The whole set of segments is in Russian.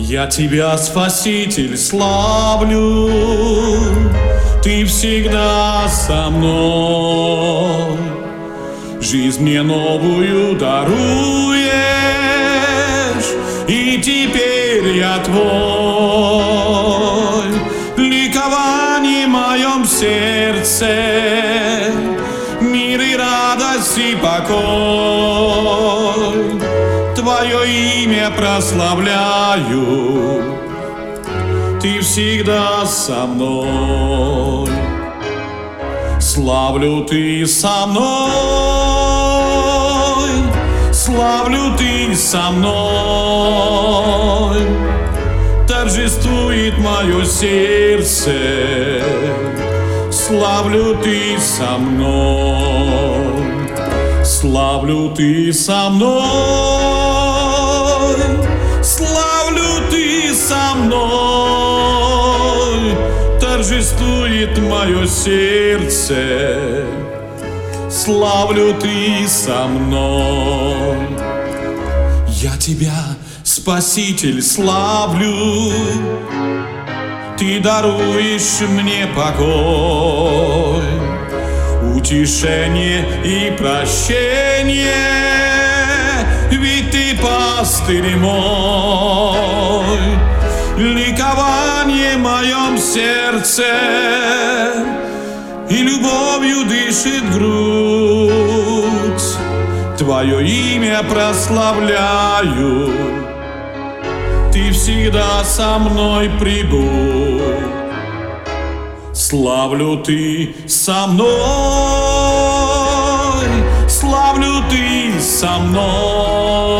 Я тебя, Спаситель, славлю, Ты всегда со мной. Жизнь мне новую даруешь, И теперь я твой. Ликование в моем сердце, Мир и радость и покой. Твое имя прославляю, Ты всегда со мной. Славлю Ты со мной, Славлю Ты со мной. Торжествует мое сердце, Славлю Ты со мной. Славлю Ты со мной, со мной, торжествует мое сердце, славлю Ты со мной. Я Тебя, Спаситель, славлю, Ты даруешь мне покой. Утешение и прощение, ведь ты пастырь мой, ликование в моем сердце и любовью дышит грудь. Твое имя прославляю, ты всегда со мной прибудь. Славлю ты со мной, славлю ты со мной.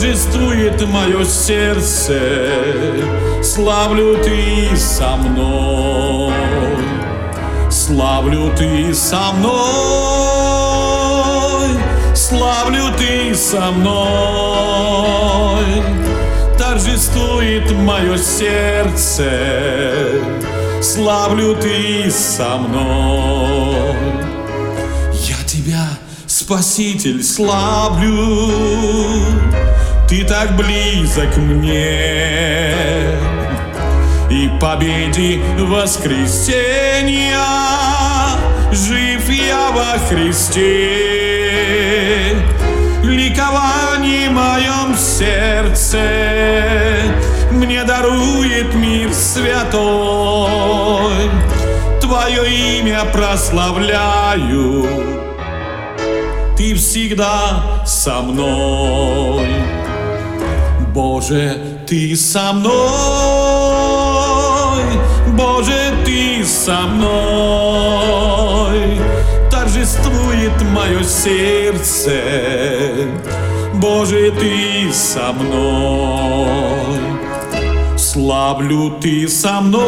Торжествует мое сердце, славлю ты со мной. Славлю ты со мной, славлю ты со мной торжествует мое сердце, славлю ты со мной. Я тебя, Спаситель, славлю, ты так близок мне. И победи воскресенья жив я во Христе ликование в моем сердце мне дарует мир святой. Твое имя прославляю, ты всегда со мной. Боже, ты со мной, Боже, ты со мной. Торжествует мое сердце. Боже, ты со мной, славлю ты со мной,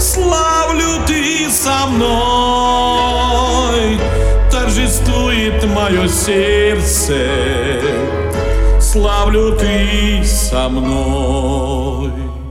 славлю ты со мной, торжествует мое сердце, славлю ты со мной.